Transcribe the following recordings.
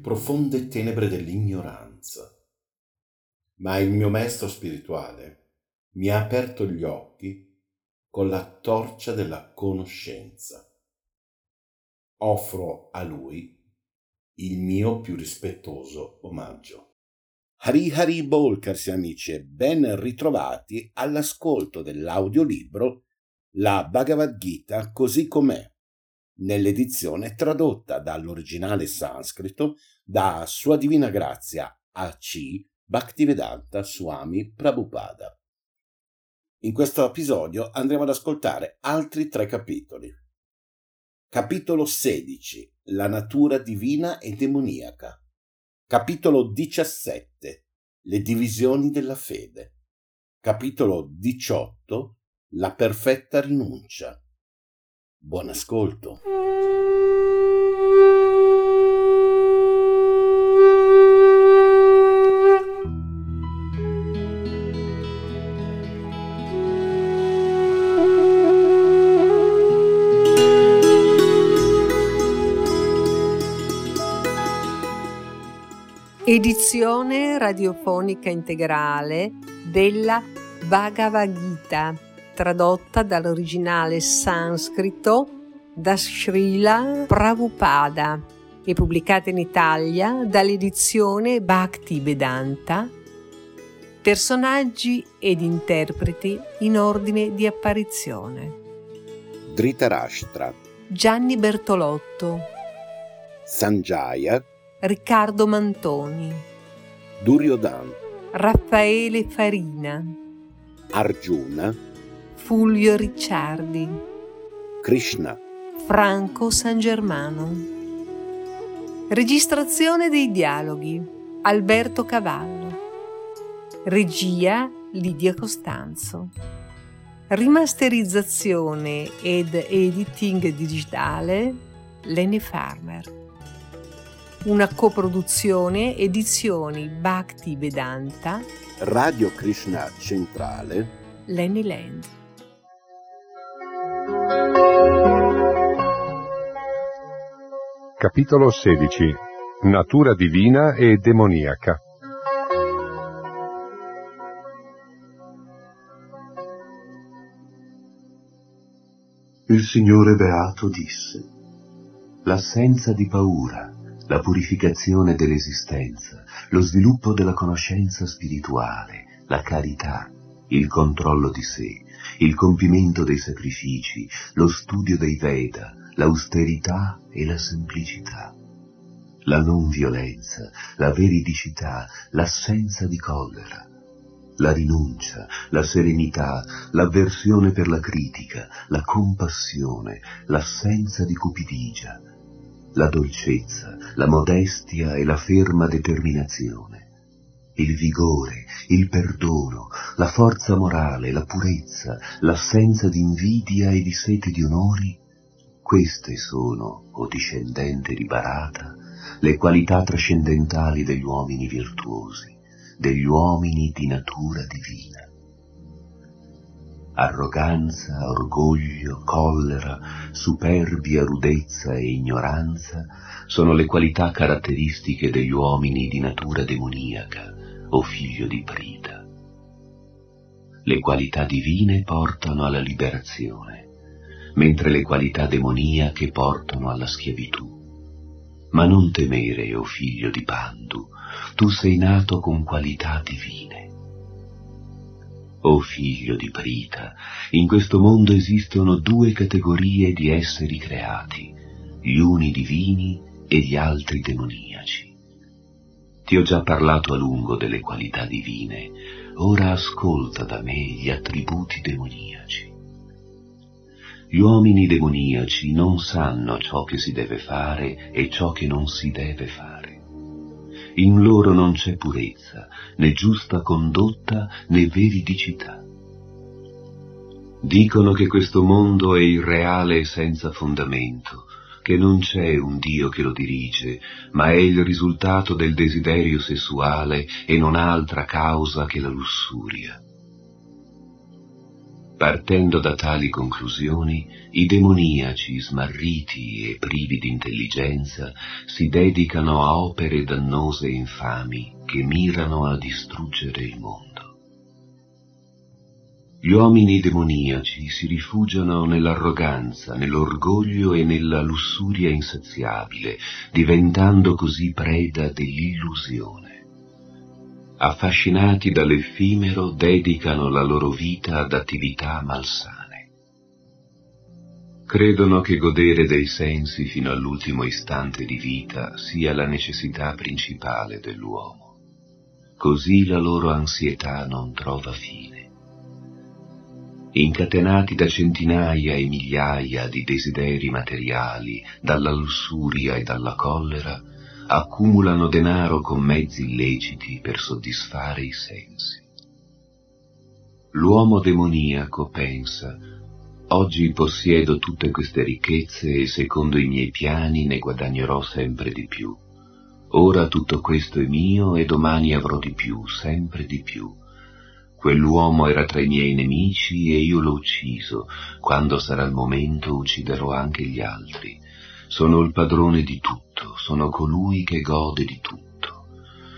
Profonde tenebre dell'ignoranza, ma il mio maestro spirituale mi ha aperto gli occhi con la torcia della conoscenza. Offro a lui il mio più rispettoso omaggio. Hari Hari Bol, cari amici, ben ritrovati all'ascolto dell'audiolibro La Bhagavad Gita così com'è, nell'edizione tradotta dall'originale sanscrito da Sua Divina Grazia A.C. Bhaktivedanta Swami Prabhupada. In questo episodio andremo ad ascoltare altri tre capitoli. Capitolo 16. La natura divina e demoniaca. Capitolo 17. Le divisioni della fede. Capitolo 18. La perfetta rinuncia. Buon ascolto. Edizione radiofonica integrale della Bhagavad Gita, tradotta dall'originale sanscrito da Srila Prabhupada e pubblicata in Italia dall'edizione Bhakti Vedanta. Personaggi ed interpreti in ordine di apparizione. Dhritarashtra Gianni Bertolotto Sanjaya Riccardo Mantoni, Duryodan, Raffaele Farina, Arjuna, Fulvio Ricciardi, Krishna, Franco San Germano. Registrazione dei dialoghi. Alberto Cavallo. Regia Lidia Costanzo. Rimasterizzazione ed editing digitale Lenny Farmer una coproduzione edizioni Bhakti Vedanta, Radio Krishna Centrale, Lenny Land. Capitolo 16 Natura divina e demoniaca Il Signore Beato disse, L'assenza di paura la purificazione dell'esistenza, lo sviluppo della conoscenza spirituale, la carità, il controllo di sé, il compimento dei sacrifici, lo studio dei Veda, l'austerità e la semplicità, la non violenza, la veridicità, l'assenza di collera, la rinuncia, la serenità, l'avversione per la critica, la compassione, l'assenza di cupidigia, la dolcezza, la modestia e la ferma determinazione, il vigore, il perdono, la forza morale, la purezza, l'assenza di invidia e di sete di onori, queste sono, o discendente di Barata, le qualità trascendentali degli uomini virtuosi, degli uomini di natura divina arroganza, orgoglio, collera, superbia, rudezza e ignoranza sono le qualità caratteristiche degli uomini di natura demoniaca o figlio di Prita. Le qualità divine portano alla liberazione, mentre le qualità demoniache portano alla schiavitù. Ma non temere, o figlio di Pandu, tu sei nato con qualità divine o figlio di Prita, in questo mondo esistono due categorie di esseri creati, gli uni divini e gli altri demoniaci. Ti ho già parlato a lungo delle qualità divine, ora ascolta da me gli attributi demoniaci. Gli uomini demoniaci non sanno ciò che si deve fare e ciò che non si deve fare in loro non c'è purezza, né giusta condotta, né veridicità. Dicono che questo mondo è irreale e senza fondamento, che non c'è un Dio che lo dirige, ma è il risultato del desiderio sessuale e non altra causa che la lussuria. Partendo da tali conclusioni, i demoniaci, smarriti e privi di intelligenza, si dedicano a opere dannose e infami che mirano a distruggere il mondo. Gli uomini demoniaci si rifugiano nell'arroganza, nell'orgoglio e nella lussuria insaziabile, diventando così preda dell'illusione affascinati dall'effimero, dedicano la loro vita ad attività malsane. Credono che godere dei sensi fino all'ultimo istante di vita sia la necessità principale dell'uomo. Così la loro ansietà non trova fine. Incatenati da centinaia e migliaia di desideri materiali, dalla lussuria e dalla collera, accumulano denaro con mezzi illeciti per soddisfare i sensi. L'uomo demoniaco pensa, oggi possiedo tutte queste ricchezze e secondo i miei piani ne guadagnerò sempre di più. Ora tutto questo è mio e domani avrò di più, sempre di più. Quell'uomo era tra i miei nemici e io l'ho ucciso, quando sarà il momento ucciderò anche gli altri sono il padrone di tutto, sono colui che gode di tutto.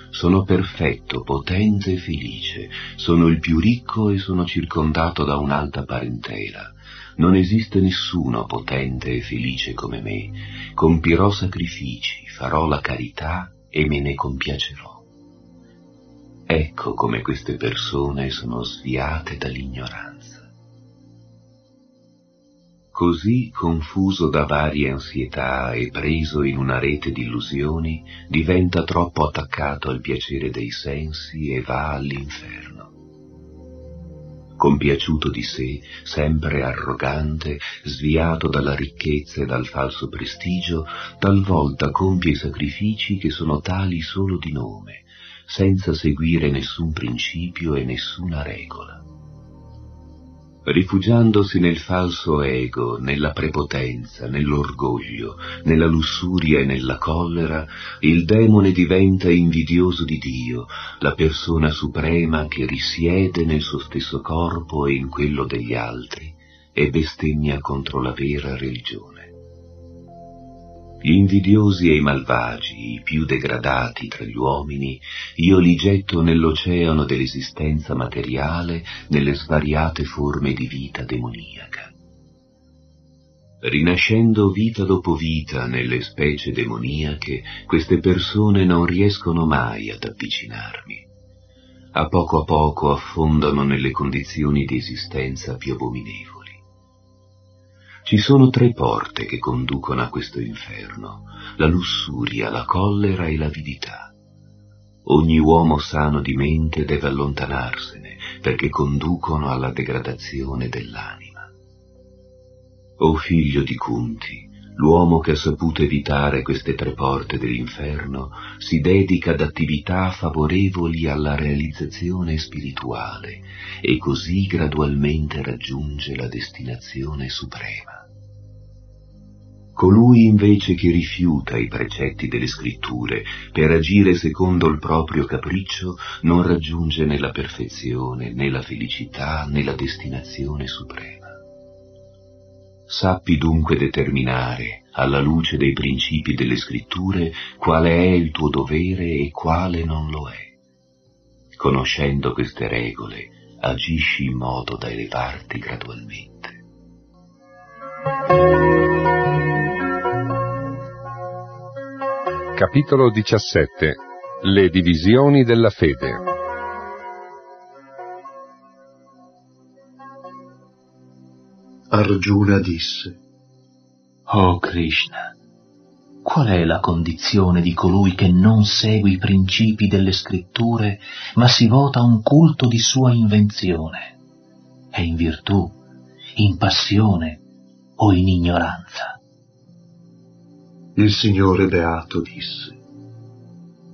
Sono perfetto, potente e felice, sono il più ricco e sono circondato da un'alta parentela. Non esiste nessuno potente e felice come me. Compirò sacrifici, farò la carità e me ne compiacerò. Ecco come queste persone sono sviate dall'ignoranza. Così, confuso da varie ansietà e preso in una rete di illusioni, diventa troppo attaccato al piacere dei sensi e va all'inferno. Compiaciuto di sé, sempre arrogante, sviato dalla ricchezza e dal falso prestigio, talvolta compie sacrifici che sono tali solo di nome, senza seguire nessun principio e nessuna regola rifugiandosi nel falso ego, nella prepotenza, nell'orgoglio, nella lussuria e nella collera, il demone diventa invidioso di Dio, la persona suprema che risiede nel suo stesso corpo e in quello degli altri, e bestemmia contro la vera religione. Gli invidiosi e i malvagi, i più degradati tra gli uomini, io li getto nell'oceano dell'esistenza materiale, nelle svariate forme di vita demoniaca. Rinascendo vita dopo vita nelle specie demoniache, queste persone non riescono mai ad avvicinarmi. A poco a poco affondano nelle condizioni di esistenza più abominevoli. Ci sono tre porte che conducono a questo inferno, la lussuria, la collera e l'avidità. Ogni uomo sano di mente deve allontanarsene perché conducono alla degradazione dell'anima. O figlio di Kunti, l'uomo che ha saputo evitare queste tre porte dell'inferno si dedica ad attività favorevoli alla realizzazione spirituale e così gradualmente raggiunge la destinazione suprema. Colui invece che rifiuta i precetti delle scritture per agire secondo il proprio capriccio non raggiunge né la perfezione, né la felicità, né la destinazione suprema. Sappi dunque determinare, alla luce dei principi delle scritture, quale è il tuo dovere e quale non lo è. Conoscendo queste regole, agisci in modo da elevarti gradualmente. Capitolo 17 Le divisioni della fede Arjuna disse Oh Krishna, qual è la condizione di colui che non segue i principi delle scritture, ma si vota un culto di sua invenzione? È in virtù, in passione o in ignoranza? Il Signore Beato disse,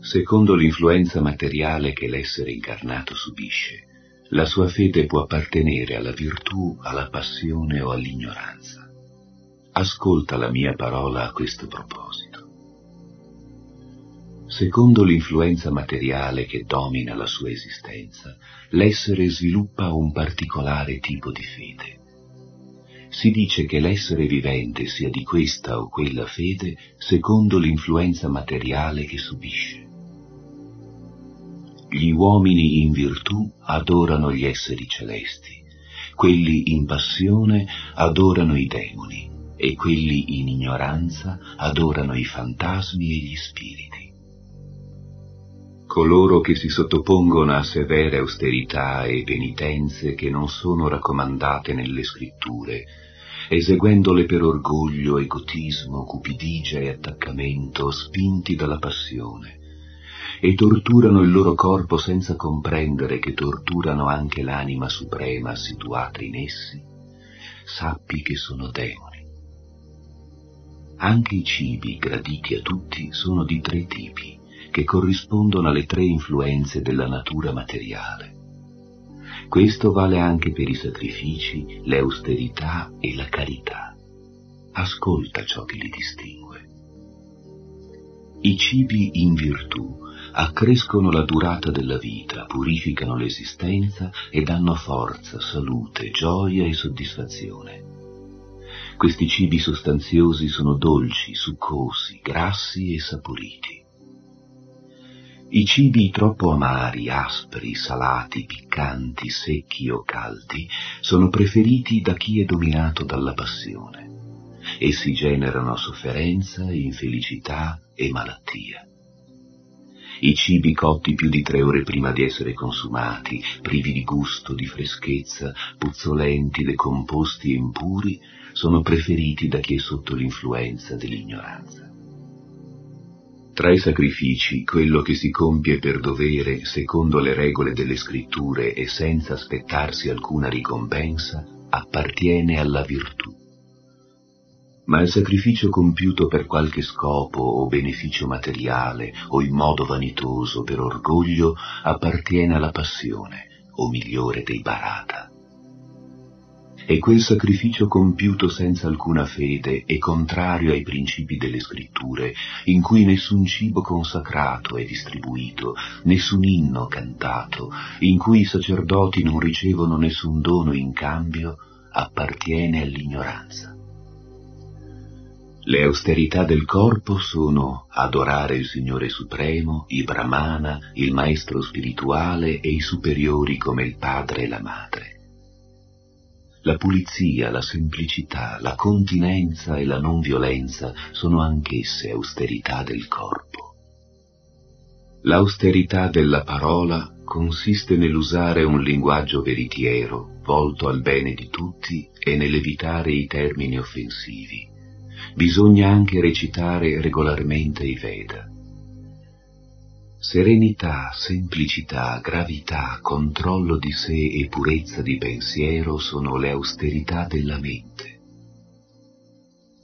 Secondo l'influenza materiale che l'essere incarnato subisce, la sua fede può appartenere alla virtù, alla passione o all'ignoranza. Ascolta la mia parola a questo proposito. Secondo l'influenza materiale che domina la sua esistenza, l'essere sviluppa un particolare tipo di fede. Si dice che l'essere vivente sia di questa o quella fede secondo l'influenza materiale che subisce. Gli uomini in virtù adorano gli esseri celesti, quelli in passione adorano i demoni e quelli in ignoranza adorano i fantasmi e gli spiriti. Coloro che si sottopongono a severe austerità e penitenze che non sono raccomandate nelle scritture, eseguendole per orgoglio, egotismo, cupidigia e attaccamento, spinti dalla passione, e torturano il loro corpo senza comprendere che torturano anche l'anima suprema situata in essi, sappi che sono demoni. Anche i cibi graditi a tutti sono di tre tipi, che corrispondono alle tre influenze della natura materiale. Questo vale anche per i sacrifici, le austerità e la carità. Ascolta ciò che li distingue. I cibi in virtù accrescono la durata della vita, purificano l'esistenza e danno forza, salute, gioia e soddisfazione. Questi cibi sostanziosi sono dolci, succosi, grassi e saporiti. I cibi troppo amari, aspri, salati, piccanti, secchi o caldi sono preferiti da chi è dominato dalla passione. Essi generano sofferenza, infelicità e malattia. I cibi cotti più di tre ore prima di essere consumati, privi di gusto, di freschezza, puzzolenti, decomposti e impuri, sono preferiti da chi è sotto l'influenza dell'ignoranza. Tra i sacrifici, quello che si compie per dovere, secondo le regole delle scritture e senza aspettarsi alcuna ricompensa, appartiene alla virtù ma il sacrificio compiuto per qualche scopo o beneficio materiale o in modo vanitoso per orgoglio appartiene alla passione, o migliore dei barata. E quel sacrificio compiuto senza alcuna fede e contrario ai principi delle scritture, in cui nessun cibo consacrato è distribuito, nessun inno cantato, in cui i sacerdoti non ricevono nessun dono in cambio, appartiene all'ignoranza. Le austerità del corpo sono adorare il Signore Supremo, il Brahmana, il Maestro spirituale e i superiori come il Padre e la Madre. La pulizia, la semplicità, la continenza e la non violenza sono anch'esse austerità del corpo. L'austerità della parola consiste nell'usare un linguaggio veritiero, volto al bene di tutti e nell'evitare i termini offensivi bisogna anche recitare regolarmente i Veda. Serenità, semplicità, gravità, controllo di sé e purezza di pensiero sono le austerità della mente.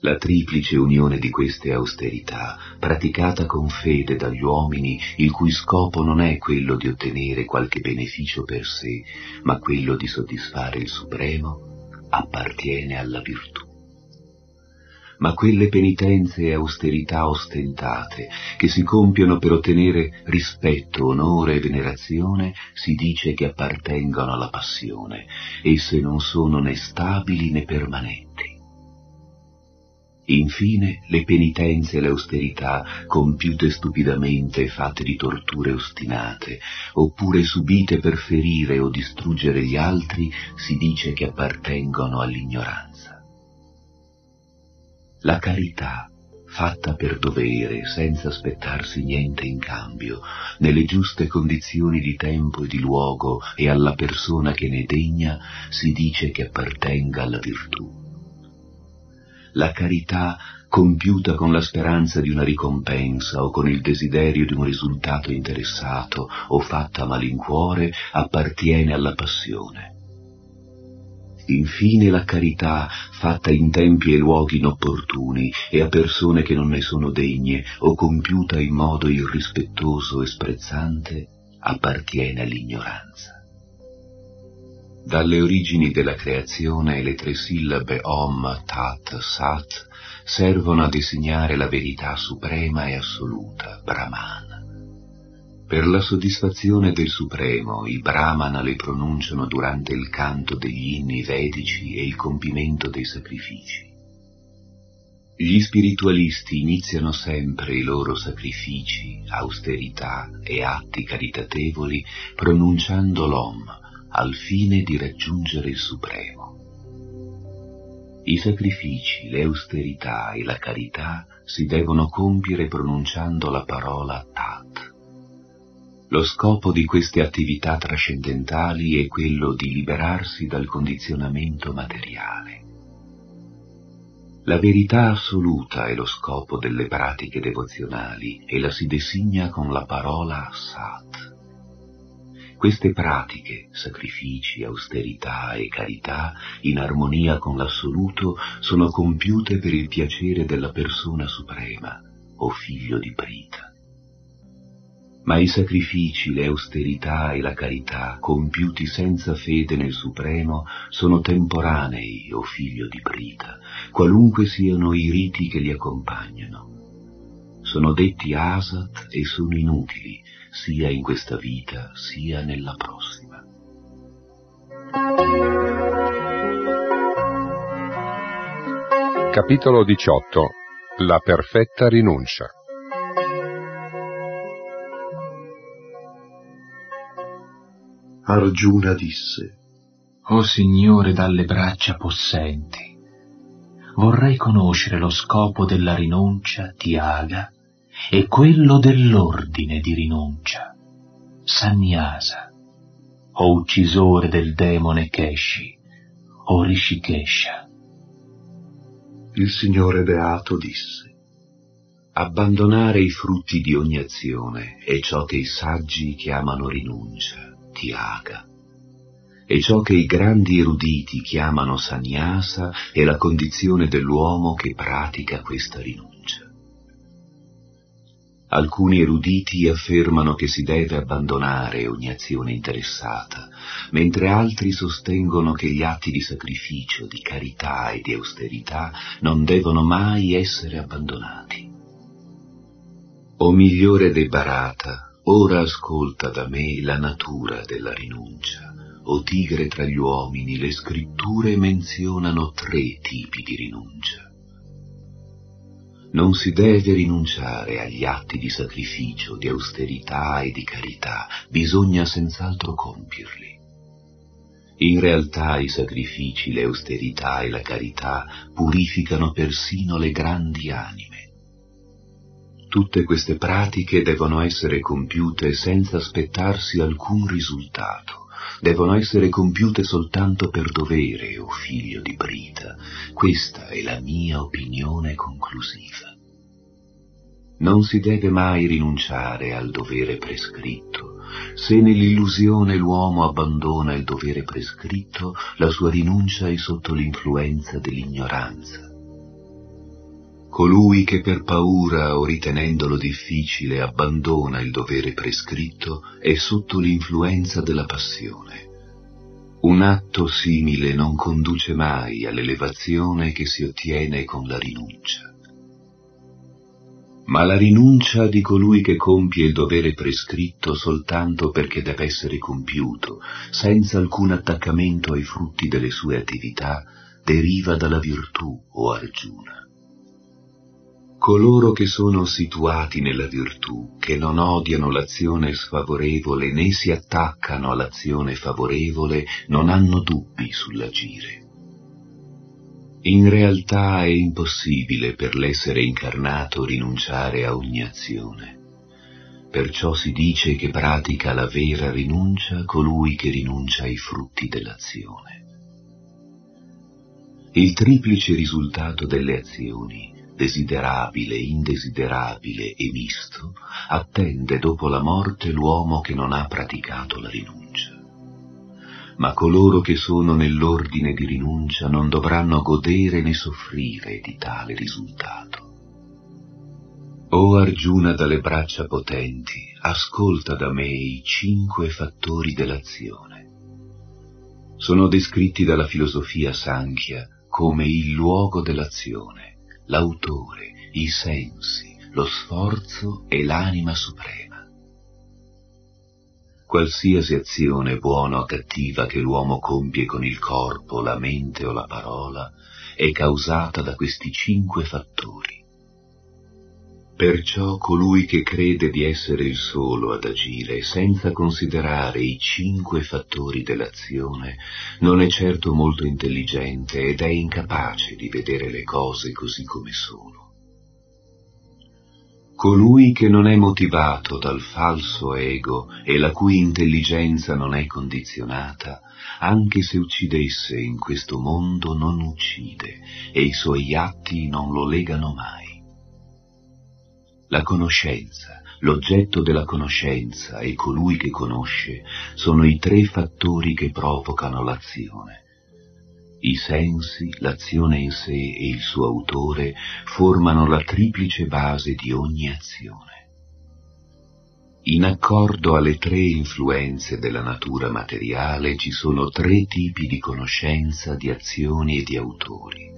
La triplice unione di queste austerità, praticata con fede dagli uomini, il cui scopo non è quello di ottenere qualche beneficio per sé, ma quello di soddisfare il Supremo, appartiene alla virtù ma quelle penitenze e austerità ostentate che si compiono per ottenere rispetto, onore e venerazione, si dice che appartengono alla passione, esse non sono né stabili né permanenti. Infine, le penitenze e le austerità, compiute stupidamente e fatte di torture ostinate, oppure subite per ferire o distruggere gli altri, si dice che appartengono all'ignoranza. La carità, fatta per dovere, senza aspettarsi niente in cambio, nelle giuste condizioni di tempo e di luogo e alla persona che ne degna, si dice che appartenga alla virtù. La carità, compiuta con la speranza di una ricompensa o con il desiderio di un risultato interessato o fatta a malincuore, appartiene alla passione. Infine la carità, fatta in tempi e luoghi inopportuni e a persone che non ne sono degne o compiuta in modo irrispettoso e sprezzante, appartiene all'ignoranza. Dalle origini della creazione le tre sillabe Om, Tat, Sat servono a designare la verità suprema e assoluta, Brahman. Per la soddisfazione del Supremo, i Brahmana le pronunciano durante il canto degli inni vedici e il compimento dei sacrifici. Gli spiritualisti iniziano sempre i loro sacrifici, austerità e atti caritatevoli pronunciando l'Om al fine di raggiungere il Supremo. I sacrifici, le austerità e la carità si devono compiere pronunciando la parola Tat. Lo scopo di queste attività trascendentali è quello di liberarsi dal condizionamento materiale. La verità assoluta è lo scopo delle pratiche devozionali e la si designa con la parola Sat. Queste pratiche, sacrifici, austerità e carità, in armonia con l'assoluto, sono compiute per il piacere della persona suprema, o figlio di Prita ma i sacrifici, le austerità e la carità compiuti senza fede nel Supremo sono temporanei, o figlio di Brita, qualunque siano i riti che li accompagnano. Sono detti asat e sono inutili, sia in questa vita sia nella prossima. Capitolo 18 La perfetta rinuncia Arjuna disse, O Signore dalle braccia possenti, vorrei conoscere lo scopo della rinuncia, Tiaga, e quello dell'ordine di rinuncia, Sannyasa, o uccisore del demone Keshi, o Rishikesha. Il Signore Beato disse, Abbandonare i frutti di ogni azione è ciò che i saggi chiamano rinuncia Tiaga. E ciò che i grandi eruditi chiamano sannyasa è la condizione dell'uomo che pratica questa rinuncia. Alcuni eruditi affermano che si deve abbandonare ogni azione interessata, mentre altri sostengono che gli atti di sacrificio, di carità e di austerità non devono mai essere abbandonati. O migliore dei Bharata, Ora ascolta da me la natura della rinuncia. O tigre tra gli uomini, le scritture menzionano tre tipi di rinuncia. Non si deve rinunciare agli atti di sacrificio, di austerità e di carità, bisogna senz'altro compierli. In realtà i sacrifici, le austerità e la carità purificano persino le grandi anime Tutte queste pratiche devono essere compiute senza aspettarsi alcun risultato, devono essere compiute soltanto per dovere, o figlio di Brita. Questa è la mia opinione conclusiva. Non si deve mai rinunciare al dovere prescritto. Se nell'illusione l'uomo abbandona il dovere prescritto, la sua rinuncia è sotto l'influenza dell'ignoranza. Colui che per paura o ritenendolo difficile abbandona il dovere prescritto è sotto l'influenza della passione. Un atto simile non conduce mai all'elevazione che si ottiene con la rinuncia. Ma la rinuncia di colui che compie il dovere prescritto soltanto perché deve essere compiuto, senza alcun attaccamento ai frutti delle sue attività, deriva dalla virtù o Arjuna. Coloro che sono situati nella virtù, che non odiano l'azione sfavorevole né si attaccano all'azione favorevole, non hanno dubbi sull'agire. In realtà è impossibile per l'essere incarnato rinunciare a ogni azione. Perciò si dice che pratica la vera rinuncia colui che rinuncia ai frutti dell'azione. Il triplice risultato delle azioni desiderabile, indesiderabile e misto, attende dopo la morte l'uomo che non ha praticato la rinuncia. Ma coloro che sono nell'ordine di rinuncia non dovranno godere né soffrire di tale risultato. O Arjuna dalle braccia potenti, ascolta da me i cinque fattori dell'azione. Sono descritti dalla filosofia Sankhya come il luogo dell'azione l'autore, i sensi, lo sforzo e l'anima suprema. Qualsiasi azione buona o cattiva che l'uomo compie con il corpo, la mente o la parola è causata da questi cinque fattori. Perciò colui che crede di essere il solo ad agire senza considerare i cinque fattori dell'azione non è certo molto intelligente ed è incapace di vedere le cose così come sono. Colui che non è motivato dal falso ego e la cui intelligenza non è condizionata, anche se uccidesse in questo mondo non uccide e i suoi atti non lo legano mai. La conoscenza, l'oggetto della conoscenza e colui che conosce sono i tre fattori che provocano l'azione. I sensi, l'azione in sé e il suo autore formano la triplice base di ogni azione. In accordo alle tre influenze della natura materiale ci sono tre tipi di conoscenza, di azioni e di autori.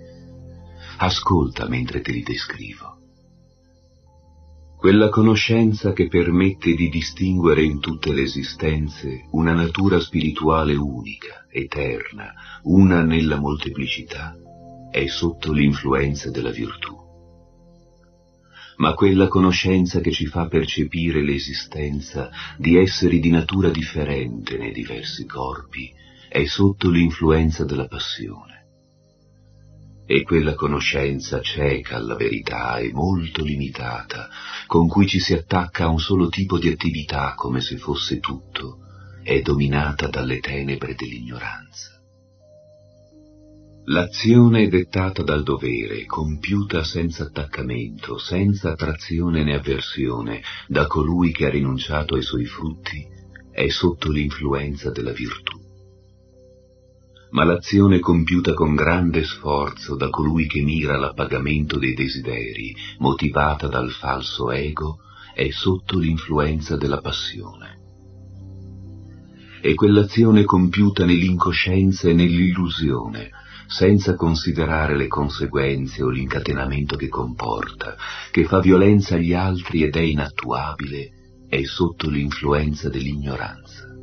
Ascolta mentre te li descrivo quella conoscenza che permette di distinguere in tutte le esistenze una natura spirituale unica, eterna, una nella molteplicità, è sotto l'influenza della virtù. Ma quella conoscenza che ci fa percepire l'esistenza di esseri di natura differente nei diversi corpi è sotto l'influenza della passione e quella conoscenza cieca alla verità e molto limitata, con cui ci si attacca a un solo tipo di attività come se fosse tutto, è dominata dalle tenebre dell'ignoranza. L'azione dettata dal dovere, compiuta senza attaccamento, senza attrazione né avversione da colui che ha rinunciato ai suoi frutti, è sotto l'influenza della virtù ma l'azione compiuta con grande sforzo da colui che mira all'appagamento dei desideri, motivata dal falso ego, è sotto l'influenza della passione. È quell'azione compiuta nell'incoscienza e nell'illusione, senza considerare le conseguenze o l'incatenamento che comporta, che fa violenza agli altri ed è inattuabile, è sotto l'influenza dell'ignoranza.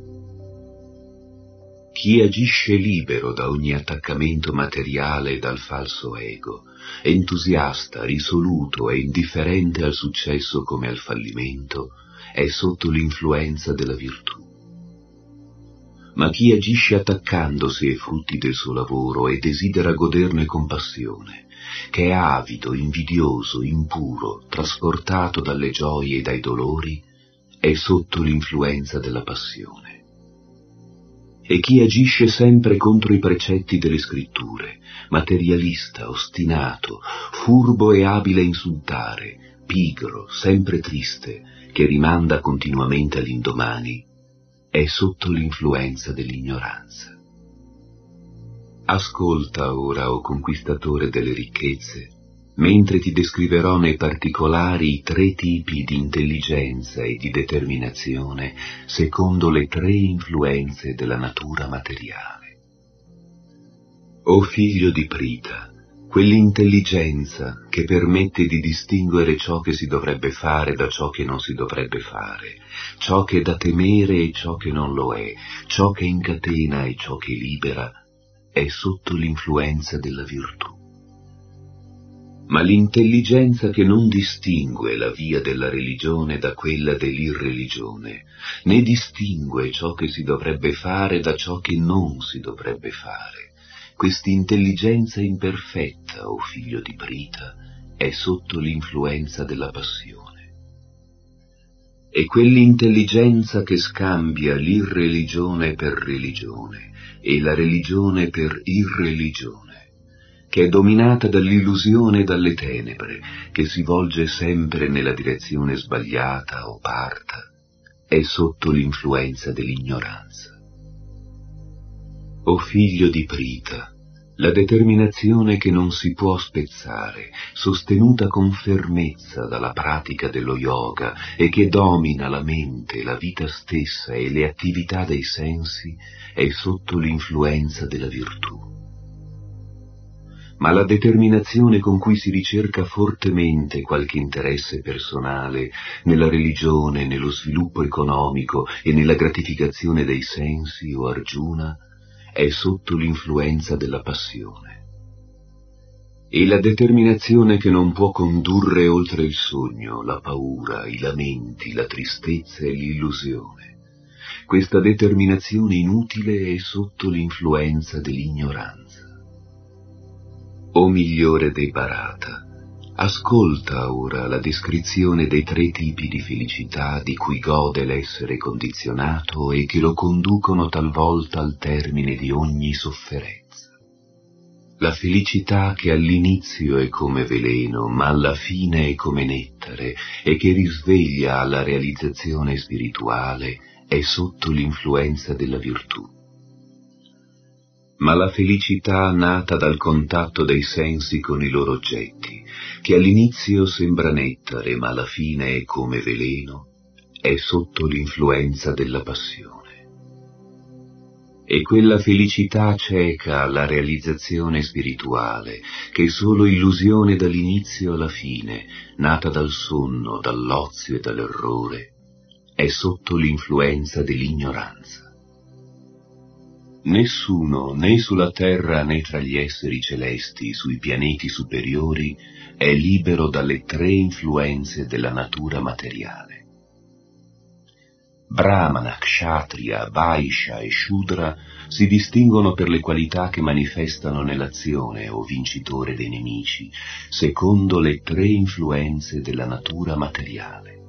Chi agisce libero da ogni attaccamento materiale e dal falso ego, entusiasta, risoluto e indifferente al successo come al fallimento, è sotto l'influenza della virtù. Ma chi agisce attaccandosi ai frutti del suo lavoro e desidera goderne con passione, che è avido, invidioso, impuro, trasportato dalle gioie e dai dolori, è sotto l'influenza della passione e chi agisce sempre contro i precetti delle scritture, materialista, ostinato, furbo e abile a insultare, pigro, sempre triste, che rimanda continuamente all'indomani, è sotto l'influenza dell'ignoranza. Ascolta ora, o conquistatore delle ricchezze, mentre ti descriverò nei particolari i tre tipi di intelligenza e di determinazione secondo le tre influenze della natura materiale. O figlio di Prita, quell'intelligenza che permette di distinguere ciò che si dovrebbe fare da ciò che non si dovrebbe fare, ciò che è da temere e ciò che non lo è, ciò che incatena e ciò che libera, è sotto l'influenza della virtù ma l'intelligenza che non distingue la via della religione da quella dell'irreligione, né distingue ciò che si dovrebbe fare da ciò che non si dovrebbe fare. Quest'intelligenza imperfetta, o oh figlio di Prita, è sotto l'influenza della passione. E quell'intelligenza che scambia l'irreligione per religione e la religione per irreligione che è dominata dall'illusione e dalle tenebre, che si volge sempre nella direzione sbagliata o parta, è sotto l'influenza dell'ignoranza. O figlio di Prita, la determinazione che non si può spezzare, sostenuta con fermezza dalla pratica dello yoga e che domina la mente, la vita stessa e le attività dei sensi, è sotto l'influenza della virtù ma la determinazione con cui si ricerca fortemente qualche interesse personale nella religione, nello sviluppo economico e nella gratificazione dei sensi o Arjuna è sotto l'influenza della passione. E la determinazione che non può condurre oltre il sogno, la paura, i lamenti, la tristezza e l'illusione. Questa determinazione inutile è sotto l'influenza dell'ignoranza. O migliore dei Barata, ascolta ora la descrizione dei tre tipi di felicità di cui gode l'essere condizionato e che lo conducono talvolta al termine di ogni sofferenza. La felicità che all'inizio è come veleno, ma alla fine è come nettare e che risveglia alla realizzazione spirituale è sotto l'influenza della virtù ma la felicità nata dal contatto dei sensi con i loro oggetti, che all'inizio sembra nettare ma alla fine è come veleno, è sotto l'influenza della passione. E quella felicità cieca alla realizzazione spirituale, che è solo illusione dall'inizio alla fine, nata dal sonno, dall'ozio e dall'errore, è sotto l'influenza dell'ignoranza. Nessuno, né sulla terra né tra gli esseri celesti, sui pianeti superiori, è libero dalle tre influenze della natura materiale. Brahmana, Kshatriya, Vaishya e Shudra si distinguono per le qualità che manifestano nell'azione o vincitore dei nemici, secondo le tre influenze della natura materiale.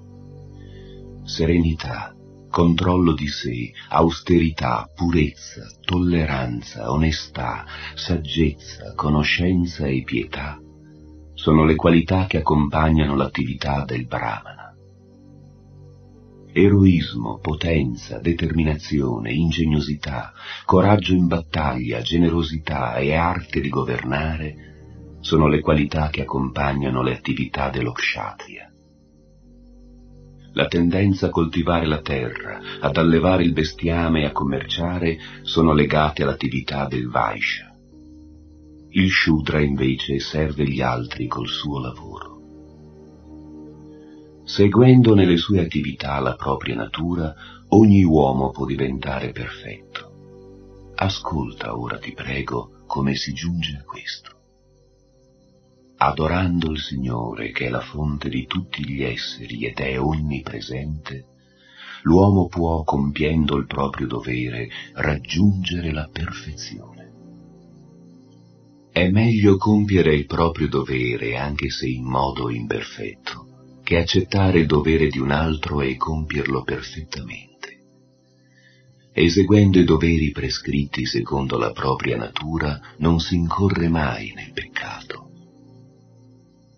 Serenità, controllo di sé, austerità, purezza, tolleranza, onestà, saggezza, conoscenza e pietà sono le qualità che accompagnano l'attività del Brahmana. Eroismo, potenza, determinazione, ingegnosità, coraggio in battaglia, generosità e arte di governare sono le qualità che accompagnano le attività dello kshatriya la tendenza a coltivare la terra, ad allevare il bestiame e a commerciare sono legate all'attività del Vaishya. Il Shudra invece serve gli altri col suo lavoro. Seguendo nelle sue attività la propria natura, ogni uomo può diventare perfetto. Ascolta ora, ti prego, come si giunge a questo adorando il Signore che è la fonte di tutti gli esseri ed è onnipresente, l'uomo può, compiendo il proprio dovere, raggiungere la perfezione. È meglio compiere il proprio dovere, anche se in modo imperfetto, che accettare il dovere di un altro e compierlo perfettamente. Eseguendo i doveri prescritti secondo la propria natura, non si incorre mai nel peccato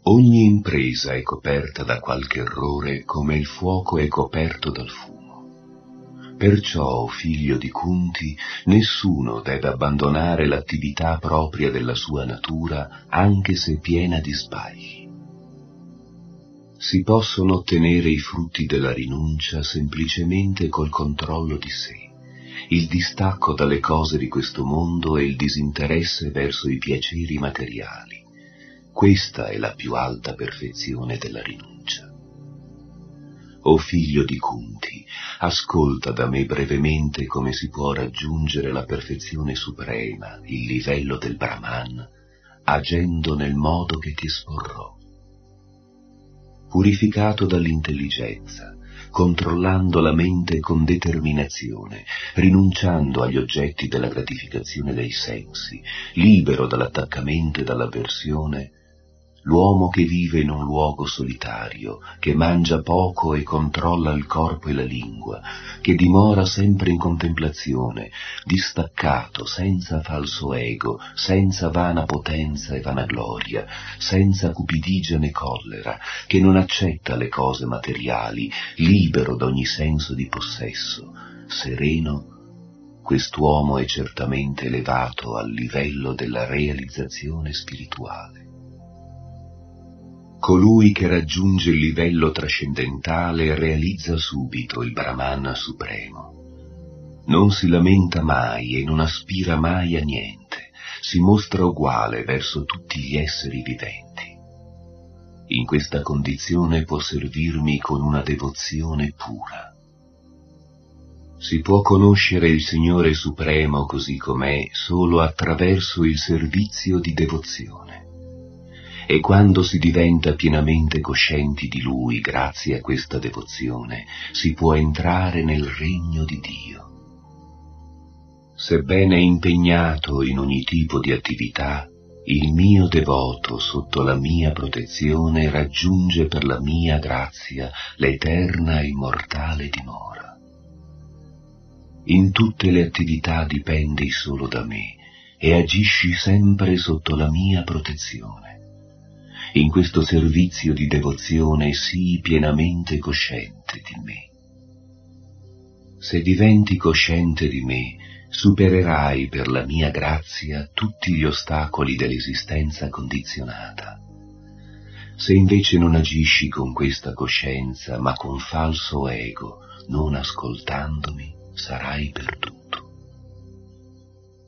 Ogni impresa è coperta da qualche errore come il fuoco è coperto dal fumo. Perciò, figlio di Kunti, nessuno deve abbandonare l'attività propria della sua natura anche se piena di sbagli. Si possono ottenere i frutti della rinuncia semplicemente col controllo di sé il distacco dalle cose di questo mondo e il disinteresse verso i piaceri materiali. Questa è la più alta perfezione della rinuncia. O figlio di Kunti, ascolta da me brevemente come si può raggiungere la perfezione suprema, il livello del Brahman, agendo nel modo che ti esporrò. Purificato dall'intelligenza, controllando la mente con determinazione, rinunciando agli oggetti della gratificazione dei sensi, libero dall'attaccamento e dall'avversione, l'uomo che vive in un luogo solitario, che mangia poco e controlla il corpo e la lingua, che dimora sempre in contemplazione, distaccato, senza falso ego, senza vana potenza e vanagloria, senza cupidigia né collera, che non accetta le cose materiali, libero da ogni senso di possesso, sereno, quest'uomo è certamente elevato al livello della realizzazione spirituale. Colui che raggiunge il livello trascendentale realizza subito il Brahman supremo. Non si lamenta mai e non aspira mai a niente, si mostra uguale verso tutti gli esseri viventi. In questa condizione può servirmi con una devozione pura. Si può conoscere il Signore Supremo così com'è solo attraverso il servizio di devozione. E quando si diventa pienamente coscienti di Lui grazie a questa devozione, si può entrare nel regno di Dio. Sebbene impegnato in ogni tipo di attività, il mio devoto sotto la mia protezione raggiunge per la mia grazia l'eterna e immortale dimora. In tutte le attività dipendi solo da me e agisci sempre sotto la mia protezione. In questo servizio di devozione sii pienamente cosciente di me. Se diventi cosciente di me, supererai per la mia grazia tutti gli ostacoli dell'esistenza condizionata. Se invece non agisci con questa coscienza, ma con falso ego, non ascoltandomi, sarai perduto.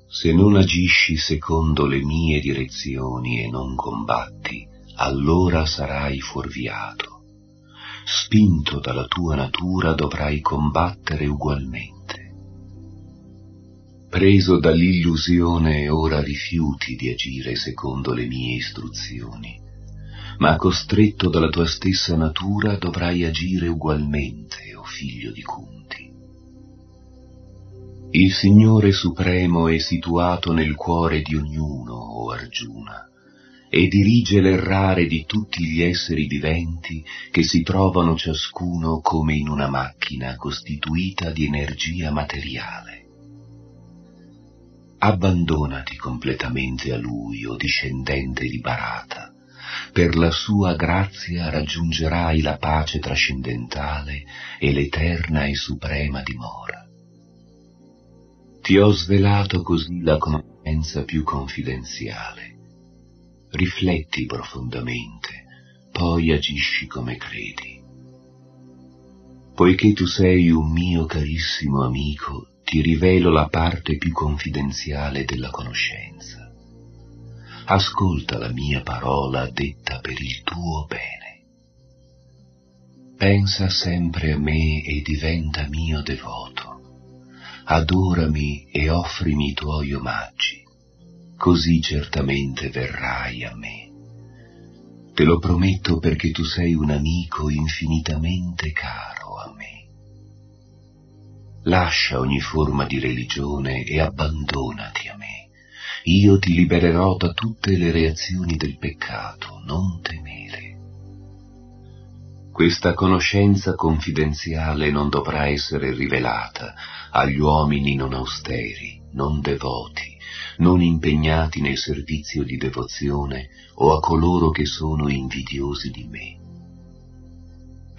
Se non agisci secondo le mie direzioni e non combatti, allora sarai fuorviato. Spinto dalla tua natura dovrai combattere ugualmente preso dall'illusione ora rifiuti di agire secondo le mie istruzioni, ma costretto dalla tua stessa natura dovrai agire ugualmente, o oh figlio di Kunti. Il Signore Supremo è situato nel cuore di ognuno, o oh Arjuna, e dirige l'errare di tutti gli esseri viventi che si trovano ciascuno come in una macchina costituita di energia materiale abbandonati completamente a Lui, o discendente di Barata. Per la sua grazia raggiungerai la pace trascendentale e l'eterna e suprema dimora. Ti ho svelato così la conoscenza più confidenziale. Rifletti profondamente, poi agisci come credi. Poiché tu sei un mio carissimo amico, ti rivelo la parte più confidenziale della conoscenza. Ascolta la mia parola detta per il tuo bene. Pensa sempre a me e diventa mio devoto. Adorami e offrimi i tuoi omaggi, così certamente verrai a me. Te lo prometto perché tu sei un amico infinitamente caro a me. Lascia ogni forma di religione e abbandonati a me. Io ti libererò da tutte le reazioni del peccato, non temere. Questa conoscenza confidenziale non dovrà essere rivelata agli uomini non austeri, non devoti, non impegnati nel servizio di devozione o a coloro che sono invidiosi di me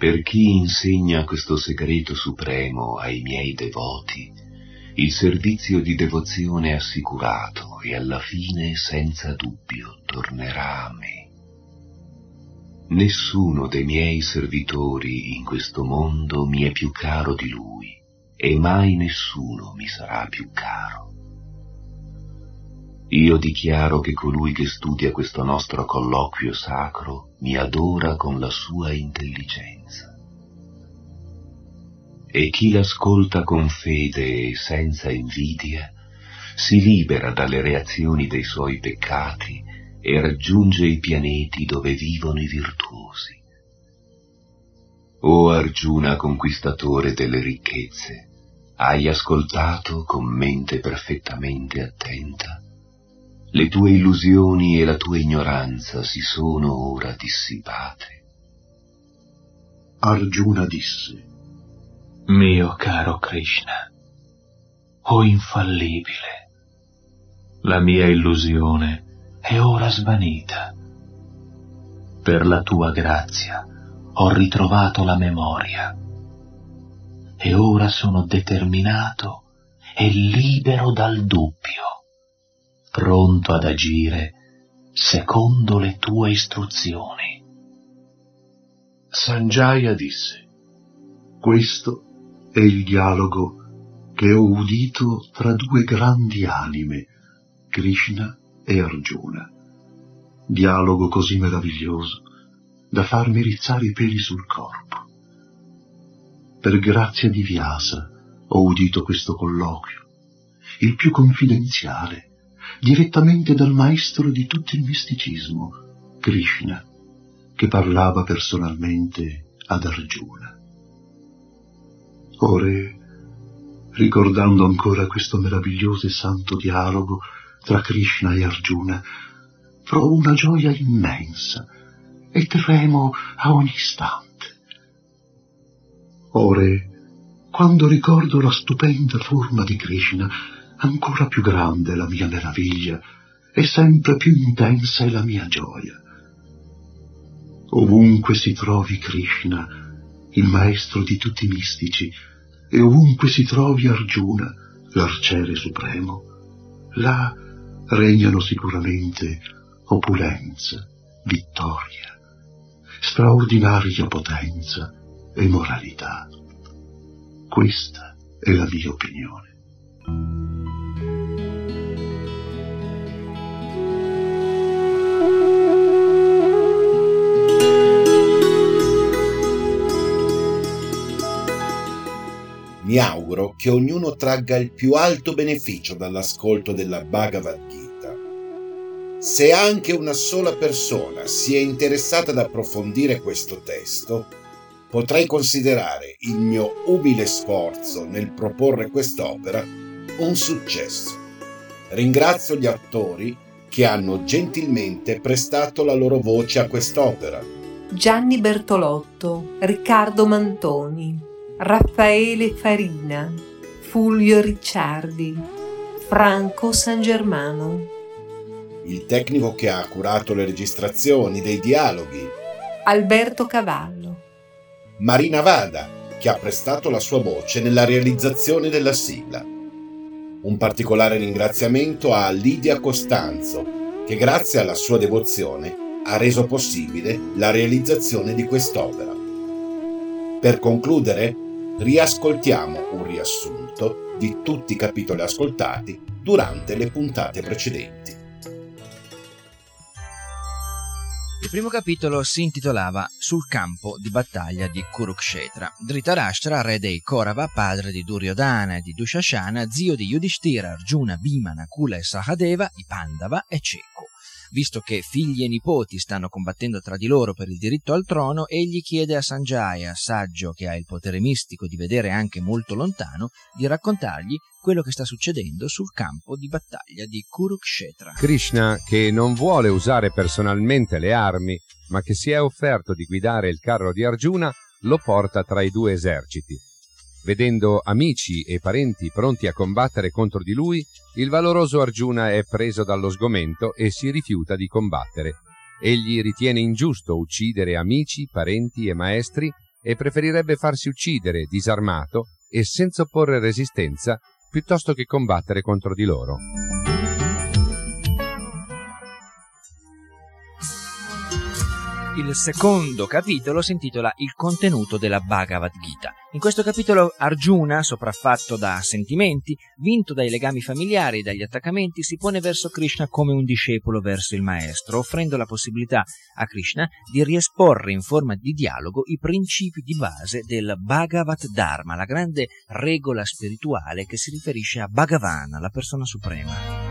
per chi insegna questo segreto supremo ai miei devoti, il servizio di devozione è assicurato e alla fine senza dubbio tornerà a me. Nessuno dei miei servitori in questo mondo mi è più caro di lui e mai nessuno mi sarà più caro. Io dichiaro che colui che studia questo nostro colloquio sacro mi adora con la sua intelligenza. E chi l'ascolta con fede e senza invidia si libera dalle reazioni dei suoi peccati e raggiunge i pianeti dove vivono i virtuosi. O Arjuna conquistatore delle ricchezze, hai ascoltato con mente perfettamente attenta? Le tue illusioni e la tua ignoranza si sono ora dissipate. Arjuna disse, Mio caro Krishna, o infallibile, la mia illusione è ora svanita. Per la tua grazia ho ritrovato la memoria e ora sono determinato e libero dal dubbio pronto ad agire secondo le tue istruzioni. Sanjaya disse, questo è il dialogo che ho udito tra due grandi anime, Krishna e Arjuna. Dialogo così meraviglioso da farmi rizzare i peli sul corpo. Per grazia di Vyasa ho udito questo colloquio, il più confidenziale, direttamente dal maestro di tutto il misticismo, Krishna, che parlava personalmente ad Arjuna. Ora, ricordando ancora questo meraviglioso e santo dialogo tra Krishna e Arjuna, provo una gioia immensa e tremo a ogni istante. Ore, quando ricordo la stupenda forma di Krishna, ancora più grande la mia meraviglia e sempre più intensa è la mia gioia. Ovunque si trovi Krishna, il maestro di tutti i mistici, e ovunque si trovi Arjuna, l'arciere supremo, là regnano sicuramente opulenza, vittoria, straordinaria potenza e moralità. Questa è la mia opinione. Mi auguro che ognuno tragga il più alto beneficio dall'ascolto della Bhagavad Gita. Se anche una sola persona si è interessata ad approfondire questo testo, potrei considerare il mio umile sforzo nel proporre quest'opera un successo. Ringrazio gli attori che hanno gentilmente prestato la loro voce a quest'opera. Gianni Bertolotto, Riccardo Mantoni, Raffaele Farina, Fulvio Ricciardi, Franco San Germano. Il tecnico che ha curato le registrazioni dei dialoghi. Alberto Cavallo. Marina Vada, che ha prestato la sua voce nella realizzazione della sigla. Un particolare ringraziamento a Lidia Costanzo, che grazie alla sua devozione ha reso possibile la realizzazione di quest'opera. Per concludere, riascoltiamo un riassunto di tutti i capitoli ascoltati durante le puntate precedenti. Il primo capitolo si intitolava Sul campo di battaglia di Kurukshetra. Dhritarashtra, re dei Korava, padre di Duryodhana e di Dushashana, zio di Yudhishthira, Arjuna, Bhima, Nakula e Sahadeva, i Pandava e Cecco visto che figli e nipoti stanno combattendo tra di loro per il diritto al trono, egli chiede a Sanjaya, saggio che ha il potere mistico di vedere anche molto lontano, di raccontargli quello che sta succedendo sul campo di battaglia di Kurukshetra. Krishna, che non vuole usare personalmente le armi, ma che si è offerto di guidare il carro di Arjuna, lo porta tra i due eserciti. Vedendo amici e parenti pronti a combattere contro di lui, il valoroso Arjuna è preso dallo sgomento e si rifiuta di combattere. Egli ritiene ingiusto uccidere amici, parenti e maestri e preferirebbe farsi uccidere disarmato e senza opporre resistenza piuttosto che combattere contro di loro. Il secondo capitolo si intitola Il contenuto della Bhagavad Gita. In questo capitolo Arjuna, sopraffatto da sentimenti, vinto dai legami familiari e dagli attaccamenti, si pone verso Krishna come un discepolo verso il maestro, offrendo la possibilità a Krishna di riesporre in forma di dialogo i principi di base del Bhagavad Dharma, la grande regola spirituale che si riferisce a Bhagavan, la persona suprema.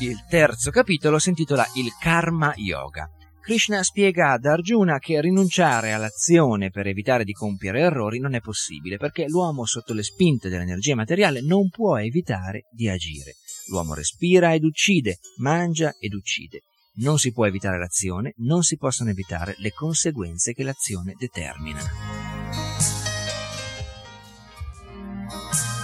Il terzo capitolo si intitola Il Karma Yoga. Krishna spiega ad Arjuna che rinunciare all'azione per evitare di compiere errori non è possibile, perché l'uomo sotto le spinte dell'energia materiale non può evitare di agire. L'uomo respira ed uccide, mangia ed uccide. Non si può evitare l'azione, non si possono evitare le conseguenze che l'azione determina.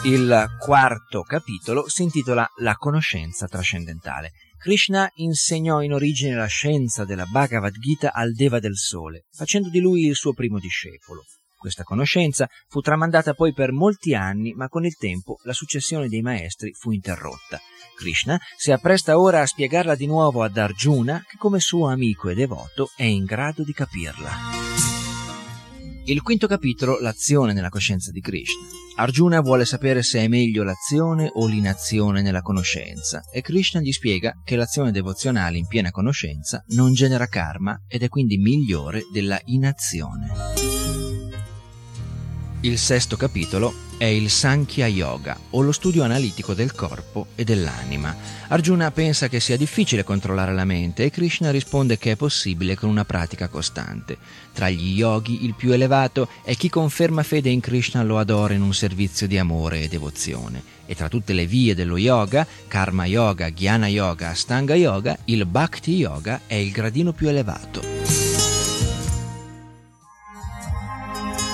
Il quarto capitolo si intitola La conoscenza trascendentale. Krishna insegnò in origine la scienza della Bhagavad Gita al Deva del Sole, facendo di lui il suo primo discepolo. Questa conoscenza fu tramandata poi per molti anni, ma con il tempo la successione dei maestri fu interrotta. Krishna si appresta ora a spiegarla di nuovo ad Arjuna, che come suo amico e devoto è in grado di capirla. Il quinto capitolo, l'azione nella coscienza di Krishna. Arjuna vuole sapere se è meglio l'azione o l'inazione nella conoscenza e Krishna gli spiega che l'azione devozionale in piena conoscenza non genera karma ed è quindi migliore della inazione. Il sesto capitolo è il Sankhya Yoga, o lo studio analitico del corpo e dell'anima. Arjuna pensa che sia difficile controllare la mente e Krishna risponde che è possibile con una pratica costante. Tra gli yogi il più elevato è chi conferma fede in Krishna lo adora in un servizio di amore e devozione. E tra tutte le vie dello yoga, Karma Yoga, Jnana Yoga, Astanga Yoga, il Bhakti Yoga è il gradino più elevato.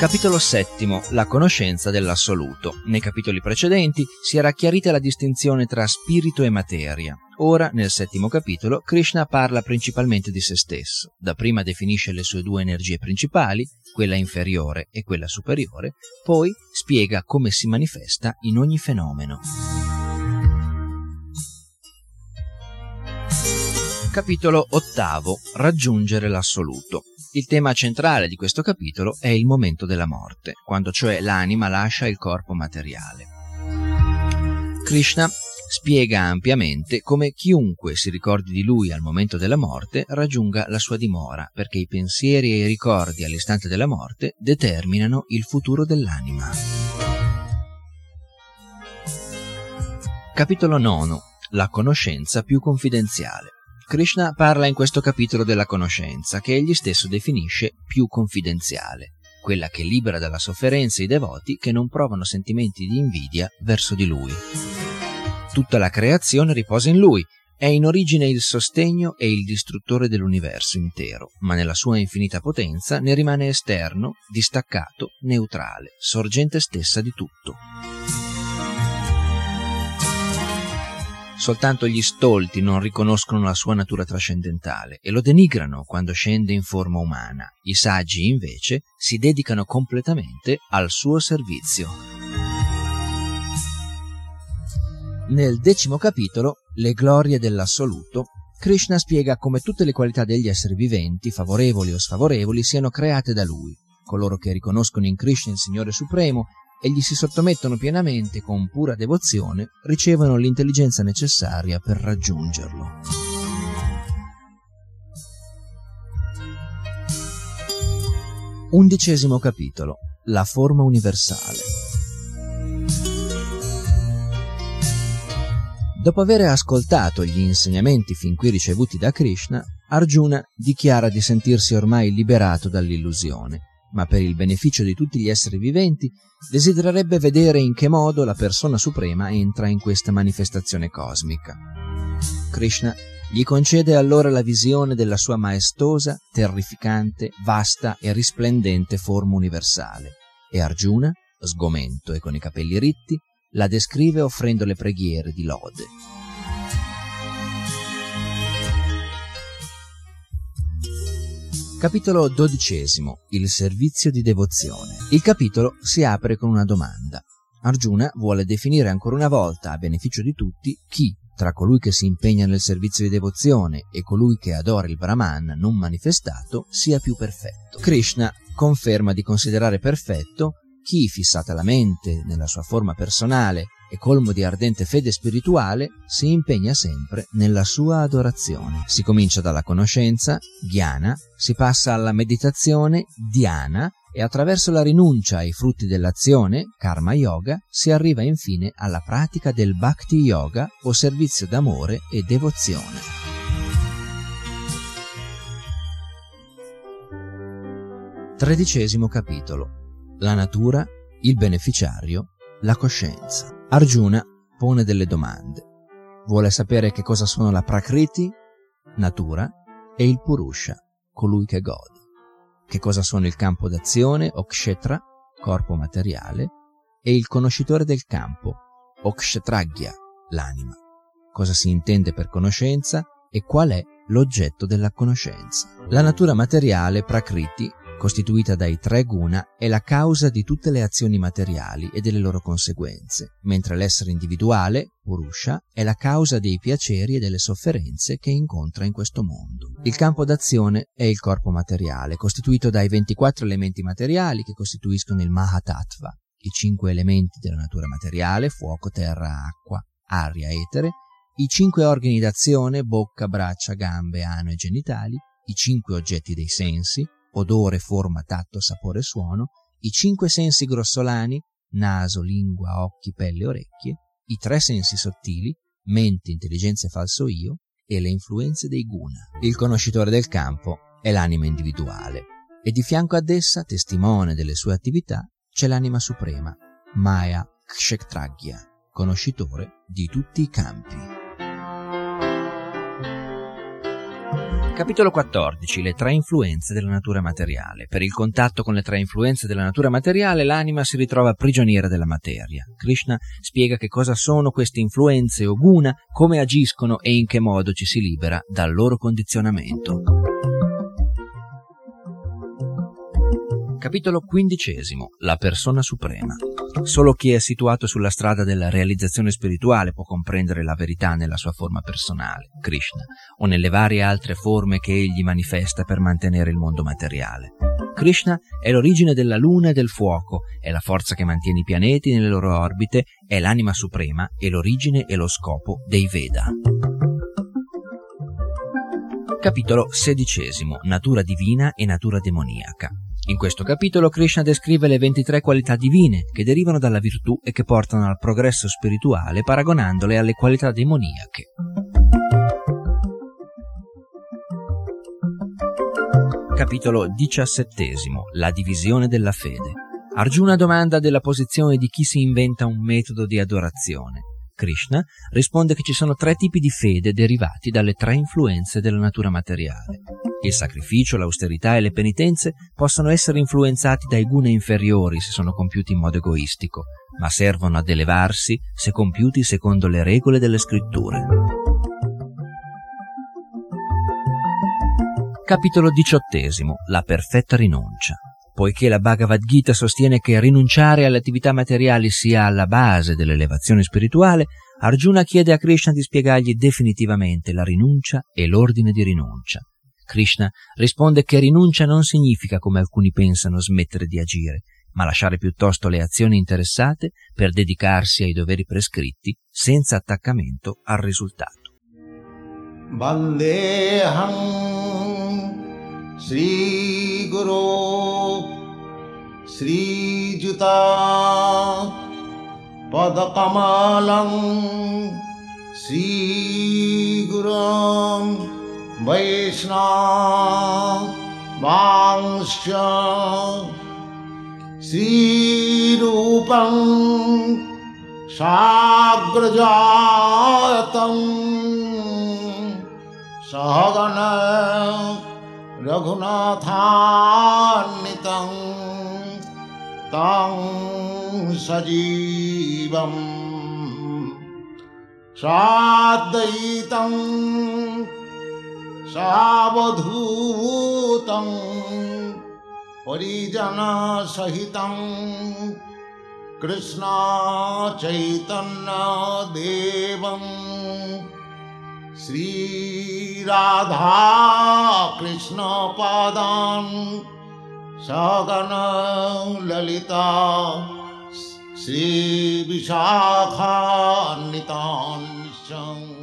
Capitolo VII. La conoscenza dell'assoluto. Nei capitoli precedenti si era chiarita la distinzione tra spirito e materia. Ora, nel settimo capitolo, Krishna parla principalmente di se stesso. Dapprima definisce le sue due energie principali, quella inferiore e quella superiore, poi spiega come si manifesta in ogni fenomeno. Capitolo VIII. Raggiungere l'assoluto. Il tema centrale di questo capitolo è il momento della morte, quando cioè l'anima lascia il corpo materiale. Krishna spiega ampiamente come chiunque si ricordi di lui al momento della morte raggiunga la sua dimora, perché i pensieri e i ricordi all'istante della morte determinano il futuro dell'anima. Capitolo 9. La conoscenza più confidenziale. Krishna parla in questo capitolo della conoscenza, che egli stesso definisce più confidenziale, quella che libera dalla sofferenza i devoti che non provano sentimenti di invidia verso di lui. Tutta la creazione riposa in lui, è in origine il sostegno e il distruttore dell'universo intero, ma nella sua infinita potenza ne rimane esterno, distaccato, neutrale, sorgente stessa di tutto. Soltanto gli stolti non riconoscono la sua natura trascendentale e lo denigrano quando scende in forma umana. I saggi, invece, si dedicano completamente al suo servizio. Nel decimo capitolo, Le glorie dell'assoluto, Krishna spiega come tutte le qualità degli esseri viventi, favorevoli o sfavorevoli, siano create da lui. Coloro che riconoscono in Krishna il Signore Supremo e gli si sottomettono pienamente con pura devozione, ricevono l'intelligenza necessaria per raggiungerlo. Undicesimo capitolo. La forma universale. Dopo aver ascoltato gli insegnamenti fin qui ricevuti da Krishna, Arjuna dichiara di sentirsi ormai liberato dall'illusione ma per il beneficio di tutti gli esseri viventi, desidererebbe vedere in che modo la persona suprema entra in questa manifestazione cosmica. Krishna gli concede allora la visione della sua maestosa, terrificante, vasta e risplendente forma universale e Arjuna, sgomento e con i capelli ritti, la descrive offrendo le preghiere di lode. Capitolo XII. Il servizio di devozione. Il capitolo si apre con una domanda. Arjuna vuole definire ancora una volta, a beneficio di tutti, chi, tra colui che si impegna nel servizio di devozione e colui che adora il Brahman non manifestato, sia più perfetto. Krishna conferma di considerare perfetto chi, fissata la mente nella sua forma personale e colmo di ardente fede spirituale, si impegna sempre nella sua adorazione. Si comincia dalla conoscenza, dhyana, si passa alla meditazione, dhyana, e attraverso la rinuncia ai frutti dell'azione, karma yoga, si arriva infine alla pratica del bhakti yoga o servizio d'amore e devozione. Tredicesimo capitolo. La natura, il beneficiario, la coscienza. Arjuna pone delle domande. Vuole sapere che cosa sono la Prakriti, natura, e il Purusha, colui che gode. Che cosa sono il campo d'azione, o Kshetra, corpo materiale, e il conoscitore del campo, o Kshetragya, l'anima. Cosa si intende per conoscenza e qual è l'oggetto della conoscenza. La natura materiale, Prakriti, costituita dai tre guna, è la causa di tutte le azioni materiali e delle loro conseguenze, mentre l'essere individuale, Purusha, è la causa dei piaceri e delle sofferenze che incontra in questo mondo. Il campo d'azione è il corpo materiale, costituito dai 24 elementi materiali che costituiscono il Mahatattva, i cinque elementi della natura materiale, fuoco, terra, acqua, aria, etere, i cinque organi d'azione, bocca, braccia, gambe, ano e genitali, i cinque oggetti dei sensi, odore, forma, tatto, sapore, suono, i cinque sensi grossolani, naso, lingua, occhi, pelle, orecchie, i tre sensi sottili, mente, intelligenza e falso io, e le influenze dei guna. Il conoscitore del campo è l'anima individuale, e di fianco ad essa, testimone delle sue attività, c'è l'anima suprema, Maya Kshetragya, conoscitore di tutti i campi. Capitolo 14. Le tre influenze della natura materiale. Per il contatto con le tre influenze della natura materiale l'anima si ritrova prigioniera della materia. Krishna spiega che cosa sono queste influenze o guna, come agiscono e in che modo ci si libera dal loro condizionamento. Capitolo XV. La persona suprema. Solo chi è situato sulla strada della realizzazione spirituale può comprendere la verità nella sua forma personale, Krishna, o nelle varie altre forme che egli manifesta per mantenere il mondo materiale. Krishna è l'origine della luna e del fuoco, è la forza che mantiene i pianeti nelle loro orbite, è l'anima suprema e l'origine e lo scopo dei Veda. Capitolo XVI. Natura divina e natura demoniaca. In questo capitolo Krishna descrive le 23 qualità divine che derivano dalla virtù e che portano al progresso spirituale paragonandole alle qualità demoniache. Capitolo XVII. La divisione della fede. Arjuna domanda della posizione di chi si inventa un metodo di adorazione. Krishna risponde che ci sono tre tipi di fede derivati dalle tre influenze della natura materiale. Il sacrificio, l'austerità e le penitenze possono essere influenzati dai guna inferiori se sono compiuti in modo egoistico, ma servono ad elevarsi se compiuti secondo le regole delle scritture. Capitolo XVIII. La perfetta rinuncia. Poiché la Bhagavad Gita sostiene che rinunciare alle attività materiali sia alla base dell'elevazione spirituale, Arjuna chiede a Krishna di spiegargli definitivamente la rinuncia e l'ordine di rinuncia. Krishna risponde che rinuncia non significa, come alcuni pensano, smettere di agire, ma lasciare piuttosto le azioni interessate per dedicarsi ai doveri prescritti senza attaccamento al risultato. Vandeham Sri Guru Sri Juta Padakamalam Sri Gurum वैष्णवांश्च श्रीरूपं साग्रजातं सहगण रघुनाथान्वितं तं सजीवं साद्वैतं वधूतं परिजनसहितं। कृष्णा श्रीराधा कृष्णपादान् सगनललिता श्रीविशाखानितान् स